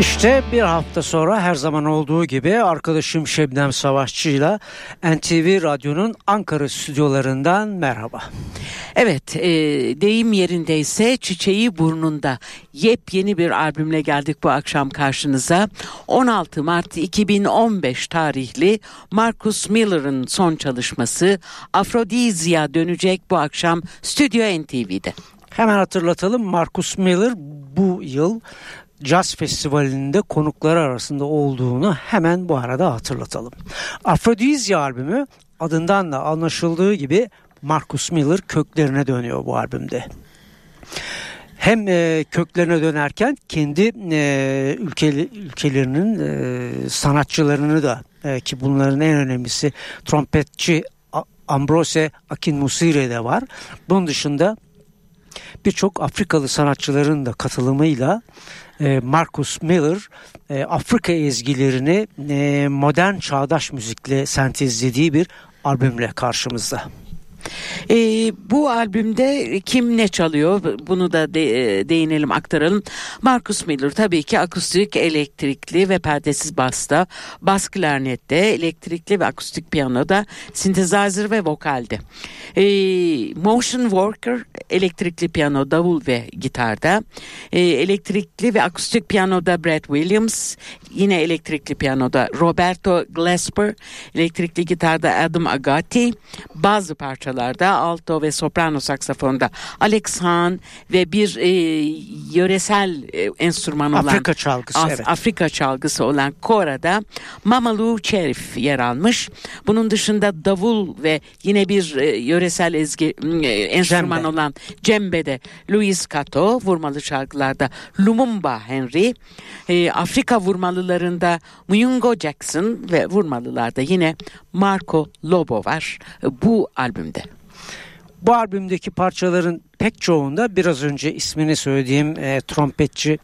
İşte bir hafta sonra her zaman olduğu gibi arkadaşım Şebnem Savaşçı ile NTV Radyo'nun Ankara stüdyolarından merhaba. Evet e, deyim yerindeyse çiçeği burnunda yepyeni bir albümle geldik bu akşam karşınıza. 16 Mart 2015 tarihli Marcus Miller'ın son çalışması Afrodizya dönecek bu akşam Stüdyo NTV'de. Hemen hatırlatalım Marcus Miller bu yıl Jazz Festivali'nde konukları arasında olduğunu hemen bu arada hatırlatalım. Afrodizya albümü adından da anlaşıldığı gibi Marcus Miller köklerine dönüyor bu albümde. Hem e, köklerine dönerken kendi e, ülkelerinin e, sanatçılarını da ki bunların en önemlisi trompetçi Ambrose Akinmusire de var. Bunun dışında birçok Afrikalı sanatçıların da katılımıyla e, Marcus Miller e, Afrika ezgilerini e, modern çağdaş müzikle sentezlediği bir albümle karşımızda. E, bu albümde kim ne çalıyor bunu da de, e, değinelim aktaralım. Marcus Miller tabii ki akustik, elektrikli ve perdesiz basta, bas klarnette, elektrikli ve akustik piyanoda, synthesizer ve vokalde. E, motion Worker elektrikli piyano, davul ve gitarda, e, elektrikli ve akustik piyanoda Brad Williams, yine elektrikli piyanoda Roberto Glasper, elektrikli gitarda Adam Agati, bazı parçalar parçalarda alto ve soprano saksafonda Alex Hahn ve bir e, yöresel e, enstrüman olan Afrika çalgısı Af, evet. Afrika çalgısı olan Kora'da Mamalu Cherif yer almış. Bunun dışında davul ve yine bir e, yöresel ezgi e, enstrüman Cembe. olan cembede Louis Kato vurmalı şarkılarda Lumumba Henry e, Afrika vurmalılarında Muyungo Jackson ve vurmalılarda yine Marco Lobo var e, bu albümde. Bu albümdeki parçaların pek çoğunda biraz önce ismini söylediğim e, trompetçi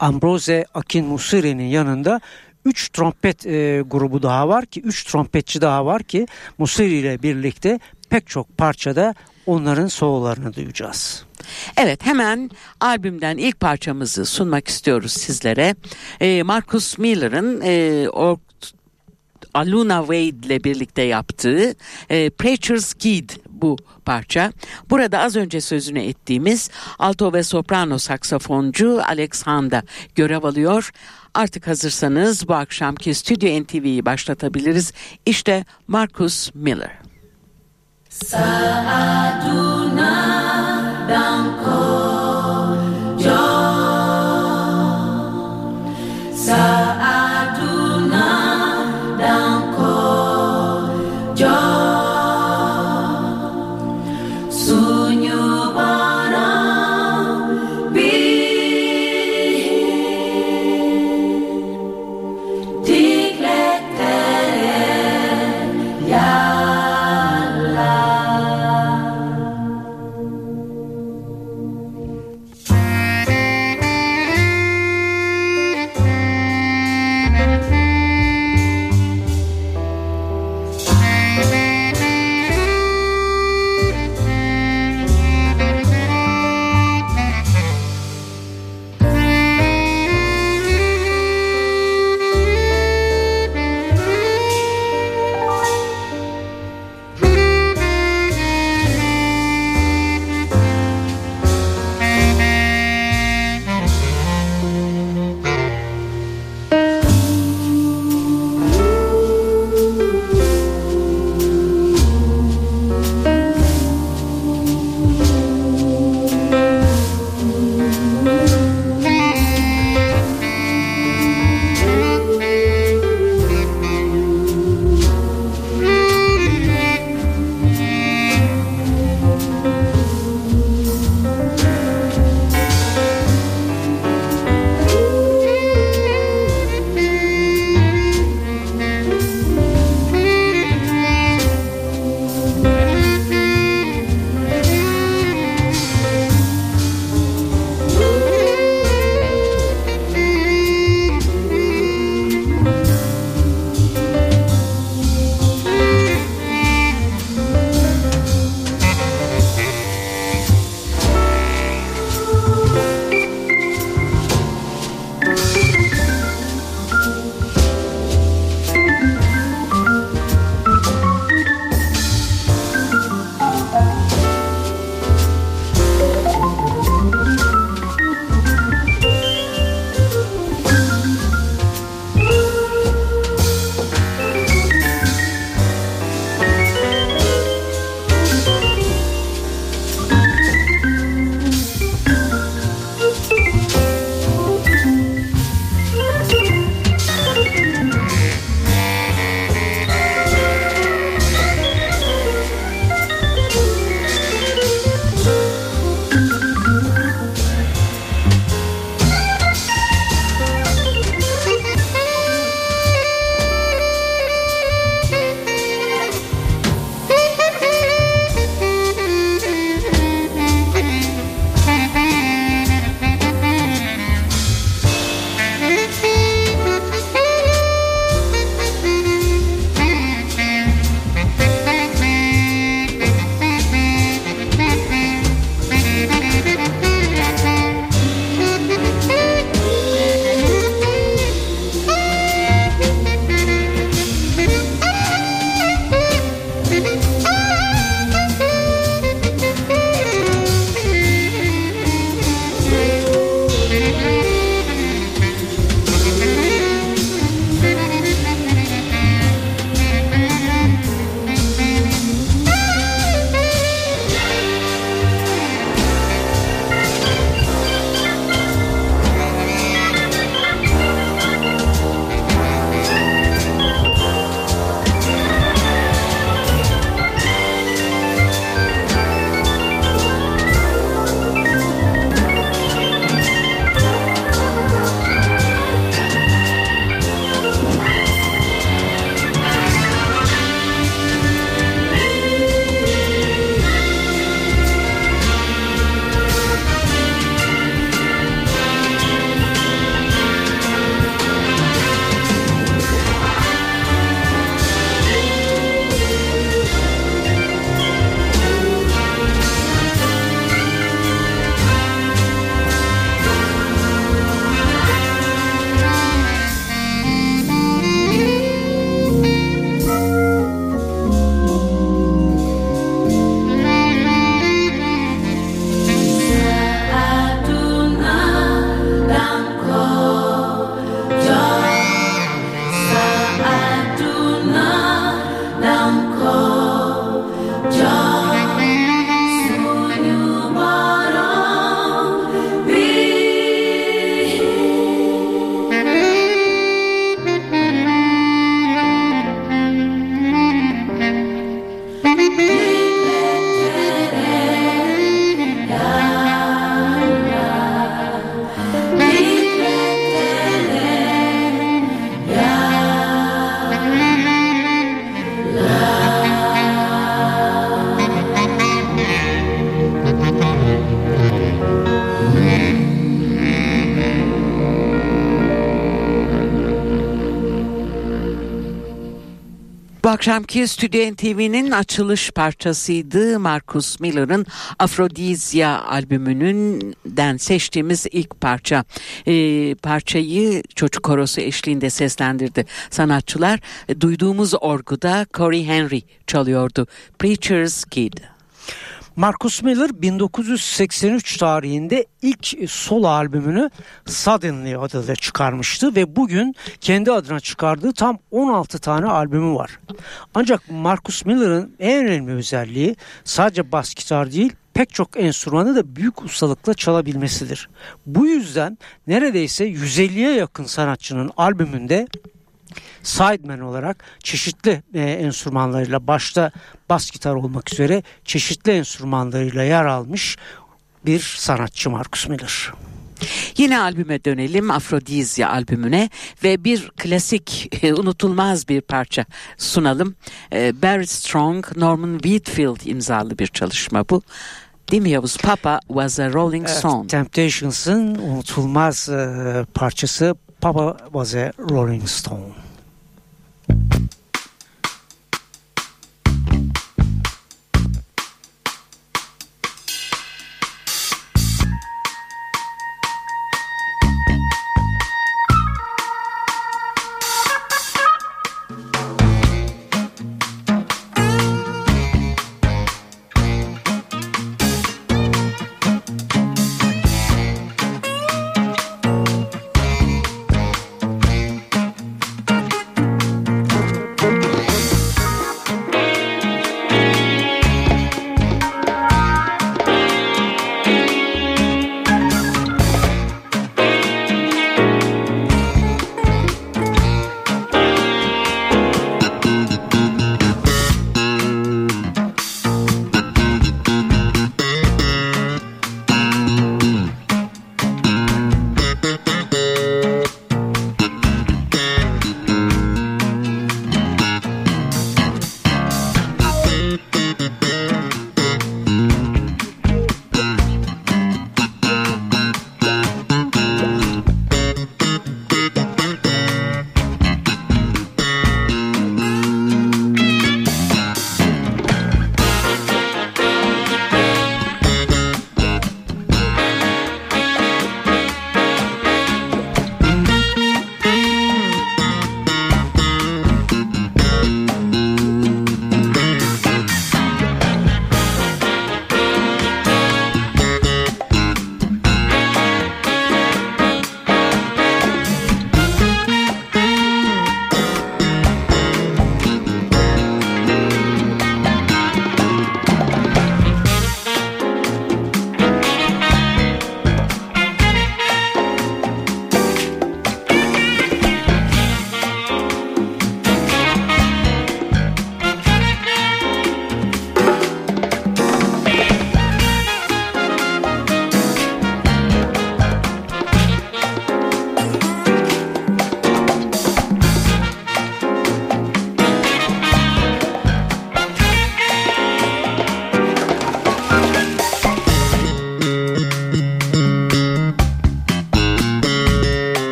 Ambrose Akin Musiri'nin yanında 3 trompet e, grubu daha var ki 3 trompetçi daha var ki Musiri ile birlikte pek çok parçada onların sololarını duyacağız. Evet hemen albümden ilk parçamızı sunmak istiyoruz sizlere. E, Marcus Miller'ın e, Aluna Wade ile birlikte yaptığı e, Preacher's Kid bu parça. Burada az önce sözünü ettiğimiz alto ve soprano saksafoncu Alex Handa görev alıyor. Artık hazırsanız bu akşamki Stüdyo NTV'yi başlatabiliriz. İşte Marcus Miller. Saaduna Danko akşamki Stüdyo NTV'nin açılış parçasıydı. Marcus Miller'ın Afrodizya albümünden seçtiğimiz ilk parça. Ee, parçayı çocuk korosu eşliğinde seslendirdi sanatçılar. Duyduğumuz orguda Corey Henry çalıyordu. Preacher's Kid. Marcus Miller 1983 tarihinde ilk solo albümünü Suddenly adıyla çıkarmıştı ve bugün kendi adına çıkardığı tam 16 tane albümü var. Ancak Marcus Miller'ın en önemli özelliği sadece bas gitar değil pek çok enstrümanı da büyük ustalıkla çalabilmesidir. Bu yüzden neredeyse 150'ye yakın sanatçının albümünde sideman olarak çeşitli e, enstrümanlarıyla başta bas gitar olmak üzere çeşitli enstrümanlarıyla yer almış bir sanatçı Marcus Miller. Yine albüme dönelim Afrodizya albümüne ve bir klasik unutulmaz bir parça sunalım. E, Barry Strong, Norman Whitfield imzalı bir çalışma bu. Değil mi Yavuz? Papa was a Rolling Stone. Evet, Temptations'ın unutulmaz e, parçası Papa was a Rolling Stone.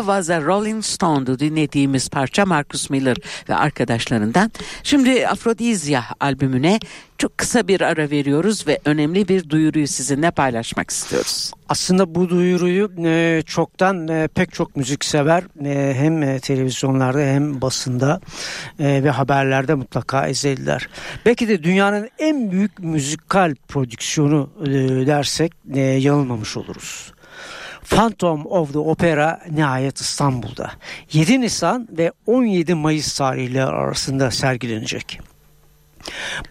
Papa Was a Rolling Stone'du dinlediğimiz parça Marcus Miller ve arkadaşlarından. Şimdi Afrodizya albümüne çok kısa bir ara veriyoruz ve önemli bir duyuruyu sizinle paylaşmak istiyoruz. Aslında bu duyuruyu e, çoktan e, pek çok müziksever e, hem e, televizyonlarda hem basında e, ve haberlerde mutlaka izlediler. Belki de dünyanın en büyük müzikal prodüksiyonu e, dersek e, yanılmamış oluruz. Phantom of the Opera nihayet İstanbul'da 7 Nisan ve 17 Mayıs tarihleri arasında sergilenecek.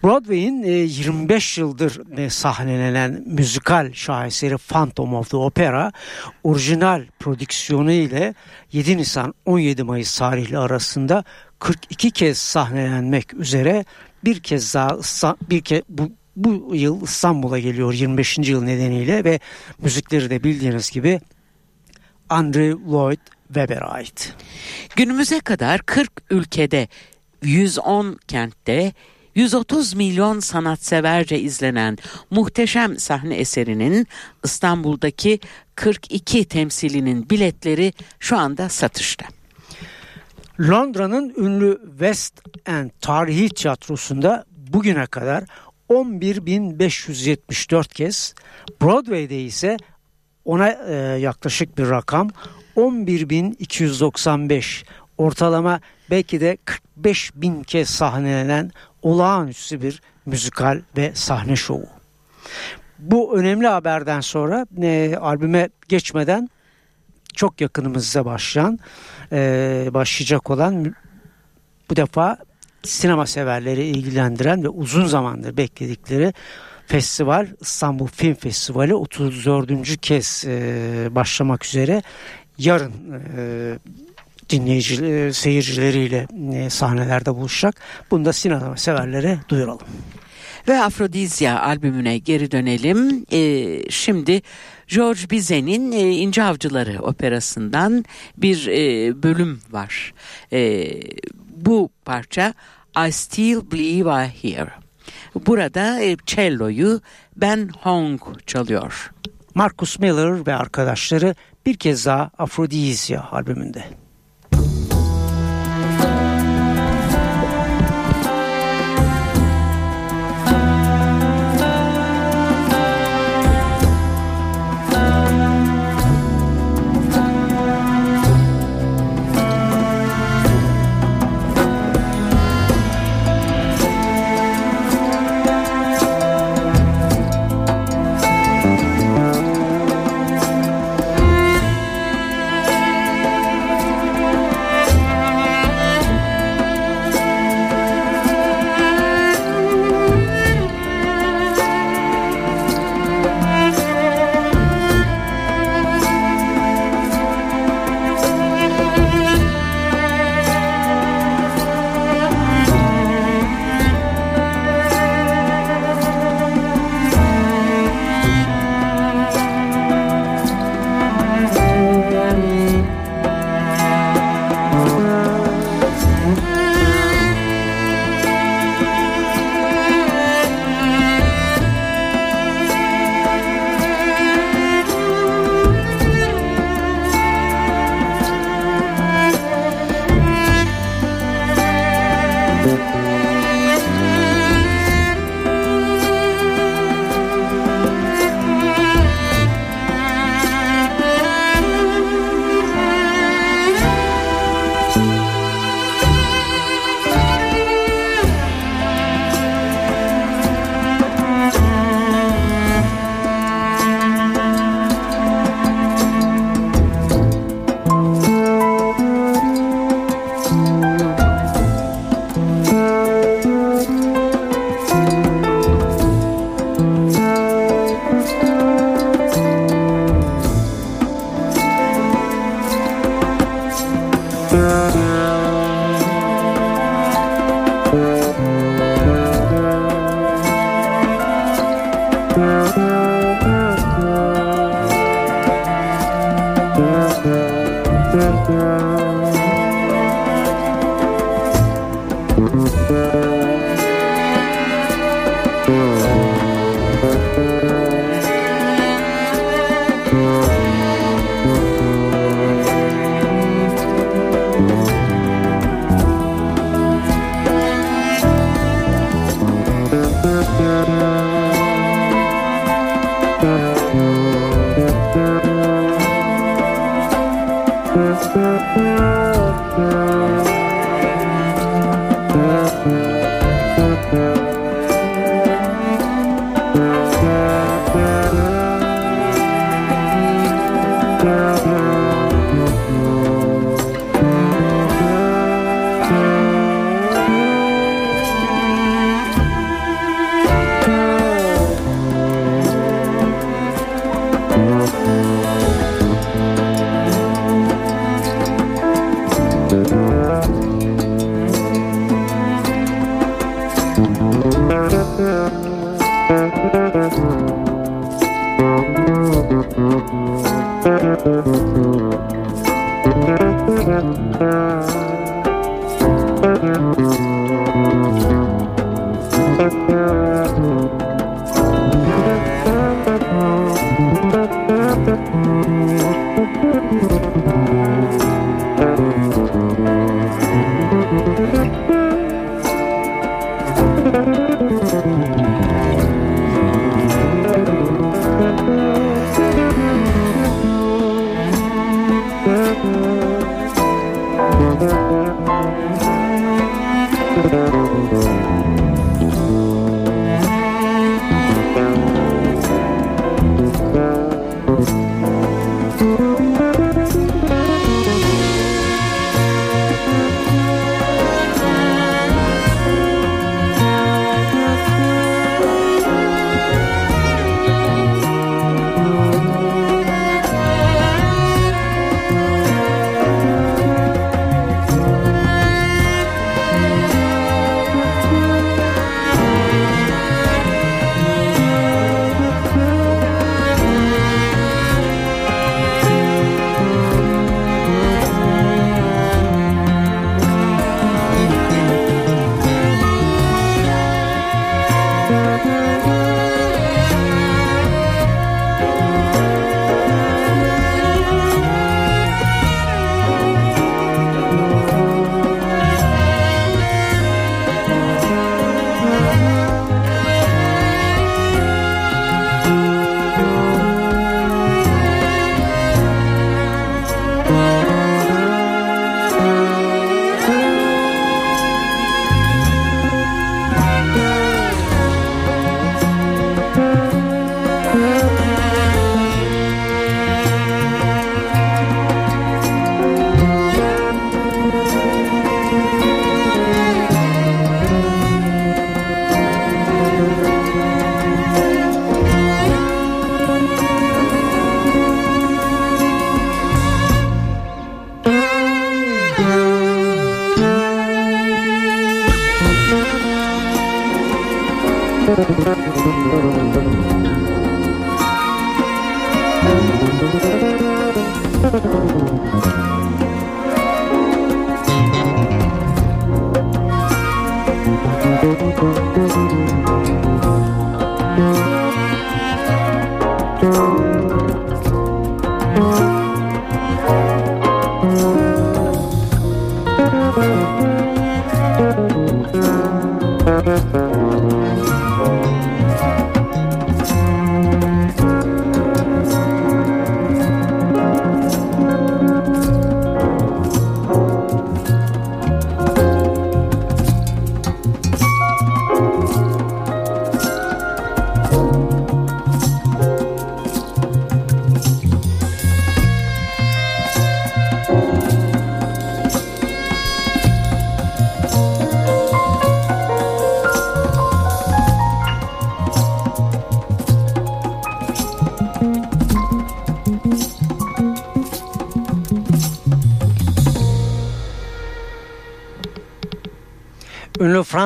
Broadway'in 25 e, yıldır e, sahnelenen müzikal şaheseri Phantom of the Opera orijinal prodüksiyonu ile 7 Nisan 17 Mayıs tarihli arasında 42 kez sahnelenmek üzere bir kez daha bir kez bu bu yıl İstanbul'a geliyor 25. yıl nedeniyle ve müzikleri de bildiğiniz gibi Andrew Lloyd Webber'e ait. Günümüze kadar 40 ülkede 110 kentte 130 milyon sanatseverce izlenen muhteşem sahne eserinin İstanbul'daki 42 temsilinin biletleri şu anda satışta. Londra'nın ünlü West End Tarihi Tiyatrosu'nda bugüne kadar 11.574 kez, Broadway'de ise ona e, yaklaşık bir rakam 11.295 ortalama belki de 45 bin kez sahnelenen olağanüstü bir müzikal ve sahne şovu. Bu önemli haberden sonra e, albüme geçmeden çok yakınımızda başlayan e, başlayacak olan bu defa sinema severleri ilgilendiren ve uzun zamandır bekledikleri festival İstanbul Film Festivali 34. kez e, başlamak üzere yarın e, dinleyici e, seyircileriyle e, sahnelerde buluşacak. Bunu da sinema severlere duyuralım. Ve Afrodizya albümüne geri dönelim. Ee, şimdi George Bizet'in e, İnce Avcıları operasından bir e, bölüm var. E, bu parça I Still Believe I Hear. Burada e, cello'yu Ben Hong çalıyor. Marcus Miller ve arkadaşları bir kez daha Afrodizya albümünde. Mm-hmm. Ünlü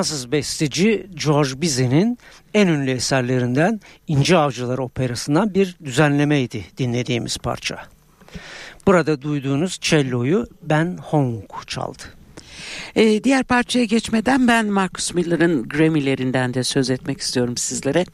Fransız besteci Georges Bizet'in en ünlü eserlerinden İnci Avcıları Operası'ndan bir düzenlemeydi dinlediğimiz parça. Burada duyduğunuz cello'yu Ben Hong çaldı. Ee, diğer parçaya geçmeden ben Marcus Miller'ın Grammy'lerinden de söz etmek istiyorum sizlere.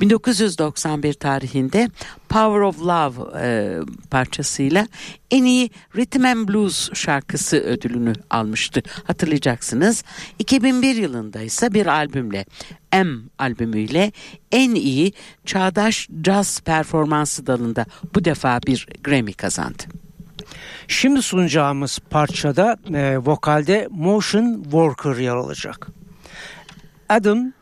1991 tarihinde Power of Love e, parçasıyla en iyi Rhythm and Blues şarkısı ödülünü almıştı. Hatırlayacaksınız. 2001 yılında ise bir albümle M albümüyle en iyi çağdaş jazz performansı dalında bu defa bir Grammy kazandı. Şimdi sunacağımız parçada e, vokalde Motion Worker yer alacak. Adam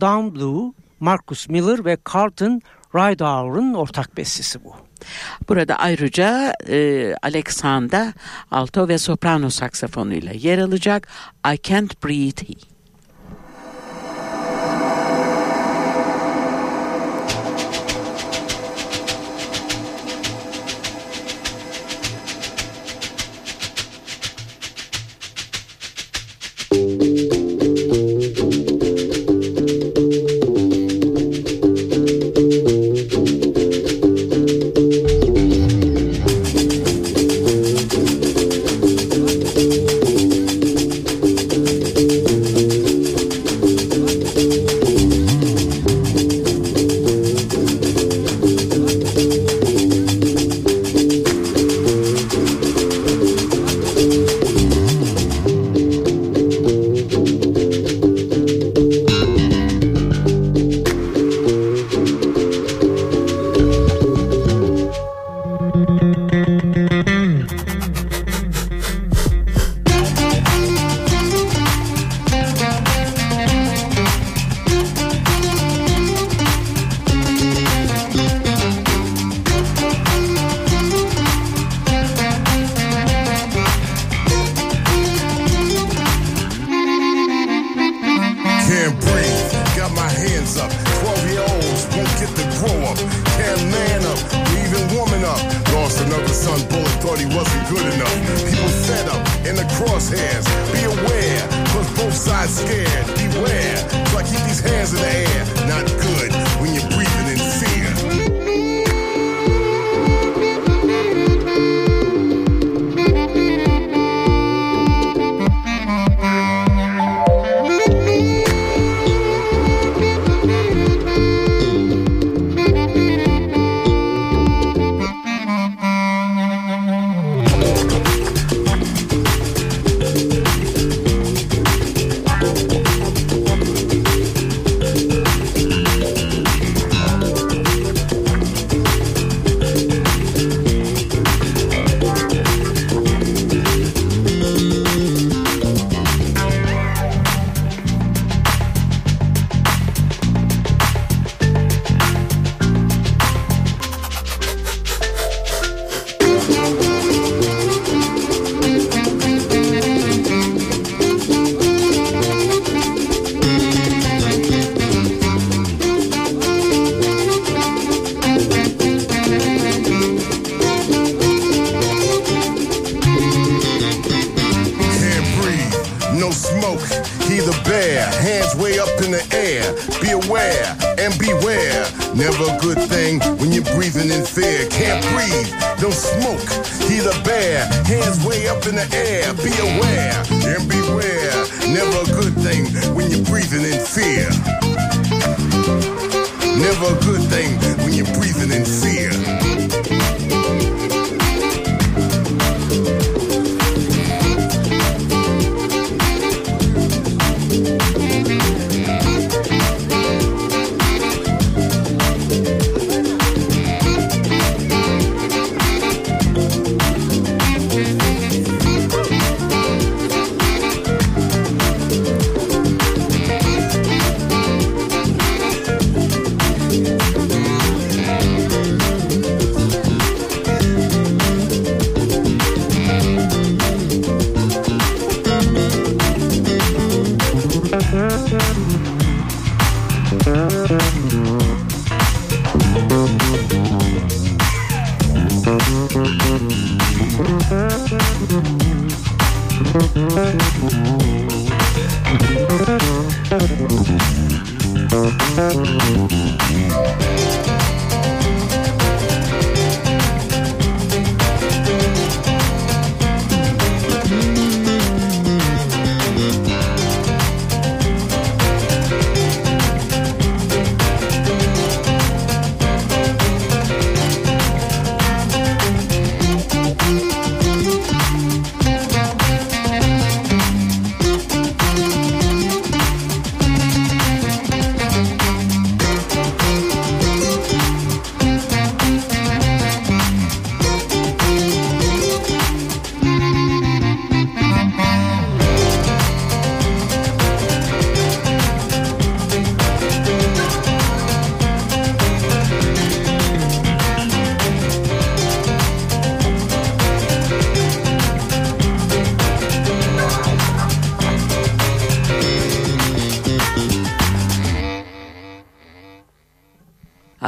Down Blue, Marcus Miller ve Carlton Rideour'un ortak bestesi bu. Burada ayrıca e, Alexandra alto ve soprano saksafonuyla yer alacak I Can't Breathe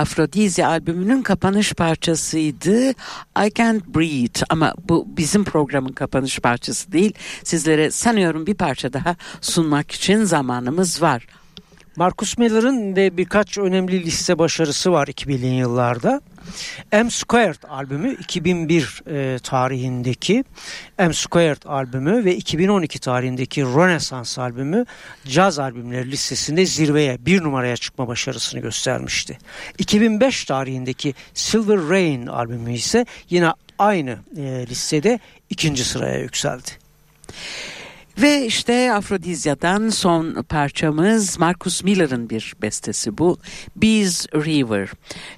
Afrodizya albümünün kapanış parçasıydı. I Can't Breathe ama bu bizim programın kapanış parçası değil. Sizlere sanıyorum bir parça daha sunmak için zamanımız var. Marcus Miller'ın de birkaç önemli liste başarısı var 2000'li yıllarda. M Squared albümü 2001 e, tarihindeki M Squared albümü ve 2012 tarihindeki Renaissance albümü caz albümleri listesinde zirveye bir numaraya çıkma başarısını göstermişti. 2005 tarihindeki Silver Rain albümü ise yine aynı e, listede ikinci sıraya yükseldi. Ve işte Afrodizya'dan son parçamız Marcus Miller'ın bir bestesi bu. Bees River.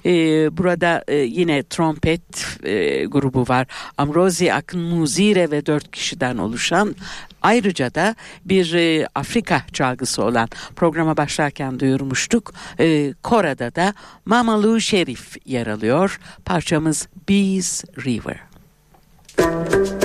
Ee, burada e, yine trompet e, grubu var. Amrozi Akın Muzire ve dört kişiden oluşan Ayrıca da bir e, Afrika çalgısı olan programa başlarken duyurmuştuk. E, Kora'da da Mamalu Şerif yer alıyor. Parçamız Bees River. Müzik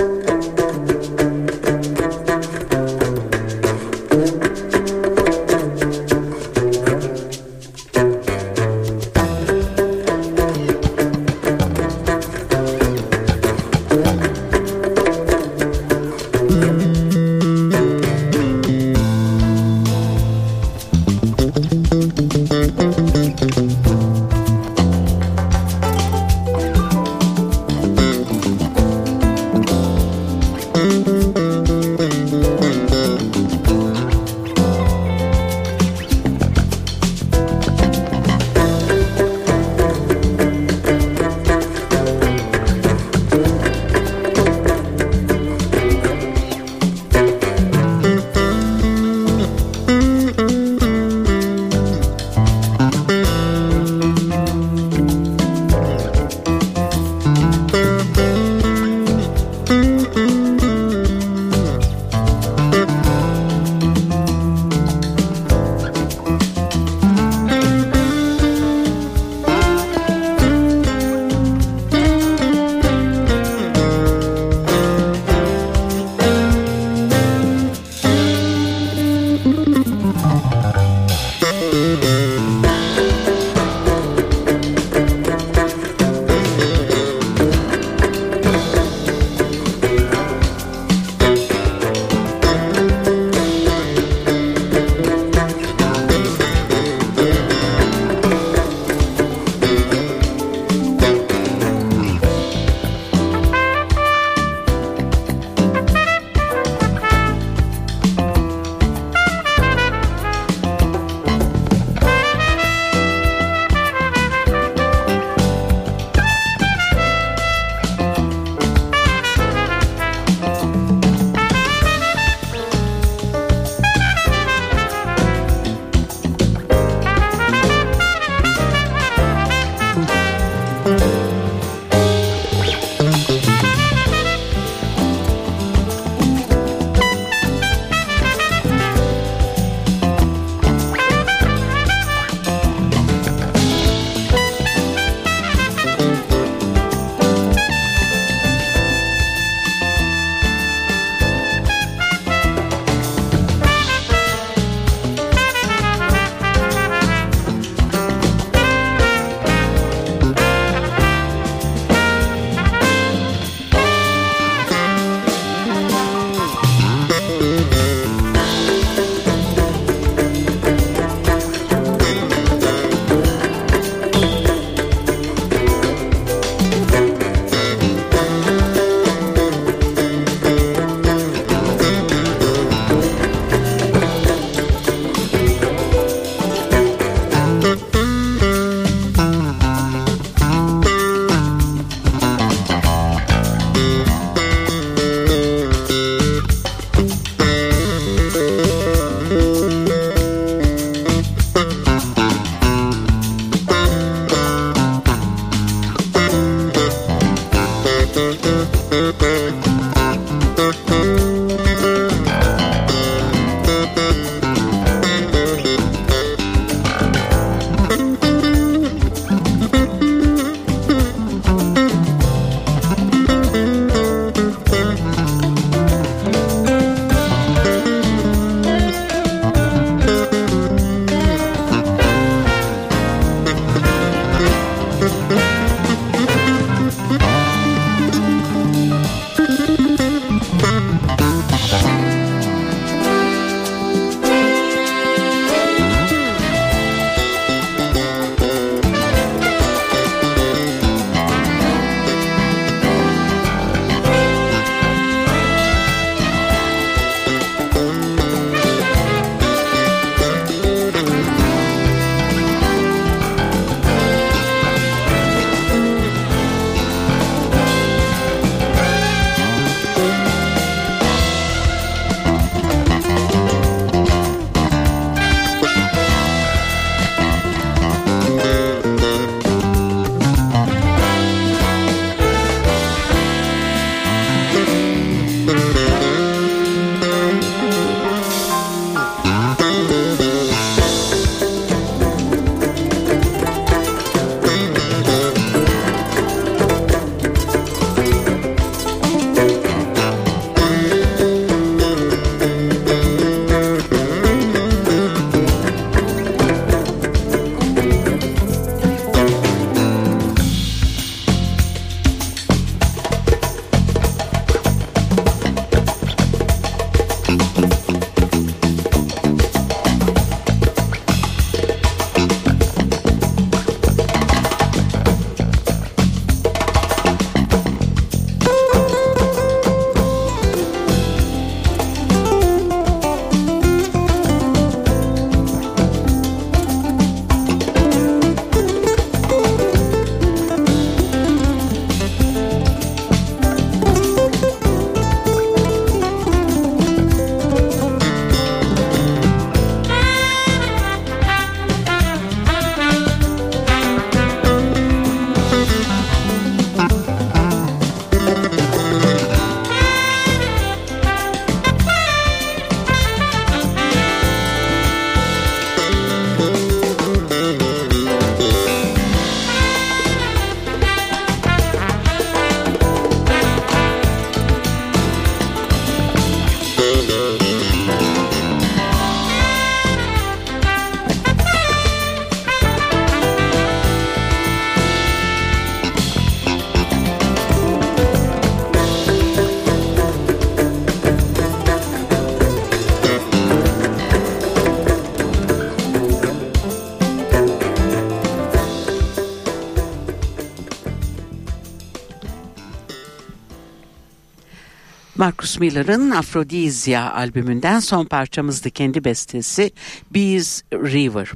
Marcus Miller'ın Aphrodisia albümünden son parçamızdı kendi bestesi Bees River.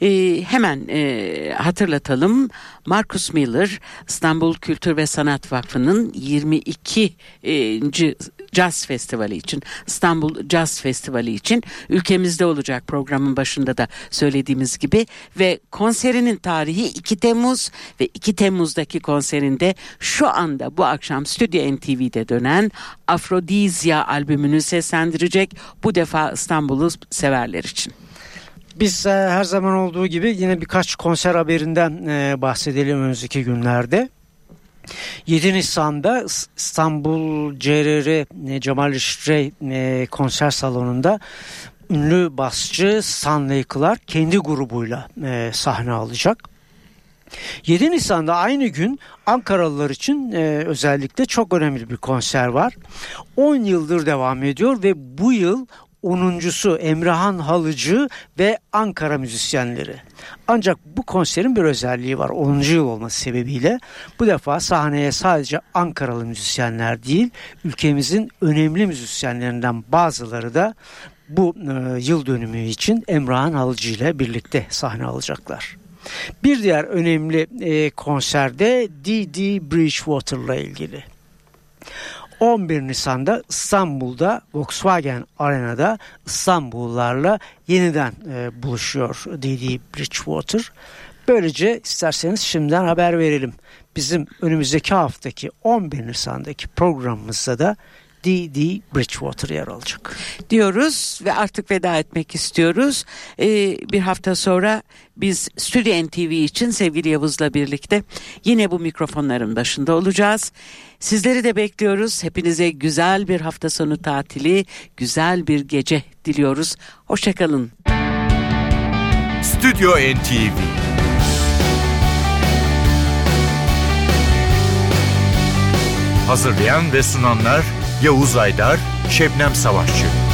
Ee, hemen e, hatırlatalım Marcus Miller İstanbul Kültür ve Sanat Vakfı'nın 22. Jazz Festivali için İstanbul Jazz Festivali için ülkemizde olacak programın başında da söylediğimiz gibi ve konserinin tarihi 2 Temmuz ve 2 Temmuz'daki konserinde şu anda bu akşam Stüdyo NTV'de dönen Afrodizya albümünü seslendirecek bu defa İstanbul'u severler için. Biz e, her zaman olduğu gibi yine birkaç konser haberinden e, bahsedelim önümüzdeki günlerde. 7 Nisan'da İstanbul CRR e, Cemal Reşit e, konser salonunda ünlü basçı Stanley Clark kendi grubuyla e, sahne alacak. 7 Nisan'da aynı gün Ankaralılar için özellikle çok önemli bir konser var. 10 yıldır devam ediyor ve bu yıl 10.sü Emrahan Halıcı ve Ankara müzisyenleri. Ancak bu konserin bir özelliği var 10. yıl olması sebebiyle. Bu defa sahneye sadece Ankaralı müzisyenler değil ülkemizin önemli müzisyenlerinden bazıları da bu e, yıl dönümü için Emrahan Halıcı ile birlikte sahne alacaklar. Bir diğer önemli e, konserde D.D. Bridgewater ile ilgili. 11 Nisan'da İstanbul'da Volkswagen Arena'da İstanbullularla yeniden e, buluşuyor D.D. Bridgewater. Böylece isterseniz şimdiden haber verelim. Bizim önümüzdeki haftaki 11 Nisan'daki programımızda da D.D. Bridgewater yer alacak. Diyoruz ve artık veda etmek istiyoruz. Ee, bir hafta sonra biz Stüdyo NTV için sevgili Yavuz'la birlikte yine bu mikrofonların başında olacağız. Sizleri de bekliyoruz. Hepinize güzel bir hafta sonu tatili, güzel bir gece diliyoruz. Hoşçakalın. Stüdyo NTV Hazırlayan ve sunanlar Yavuz Aydar, Şebnem Savaşçı.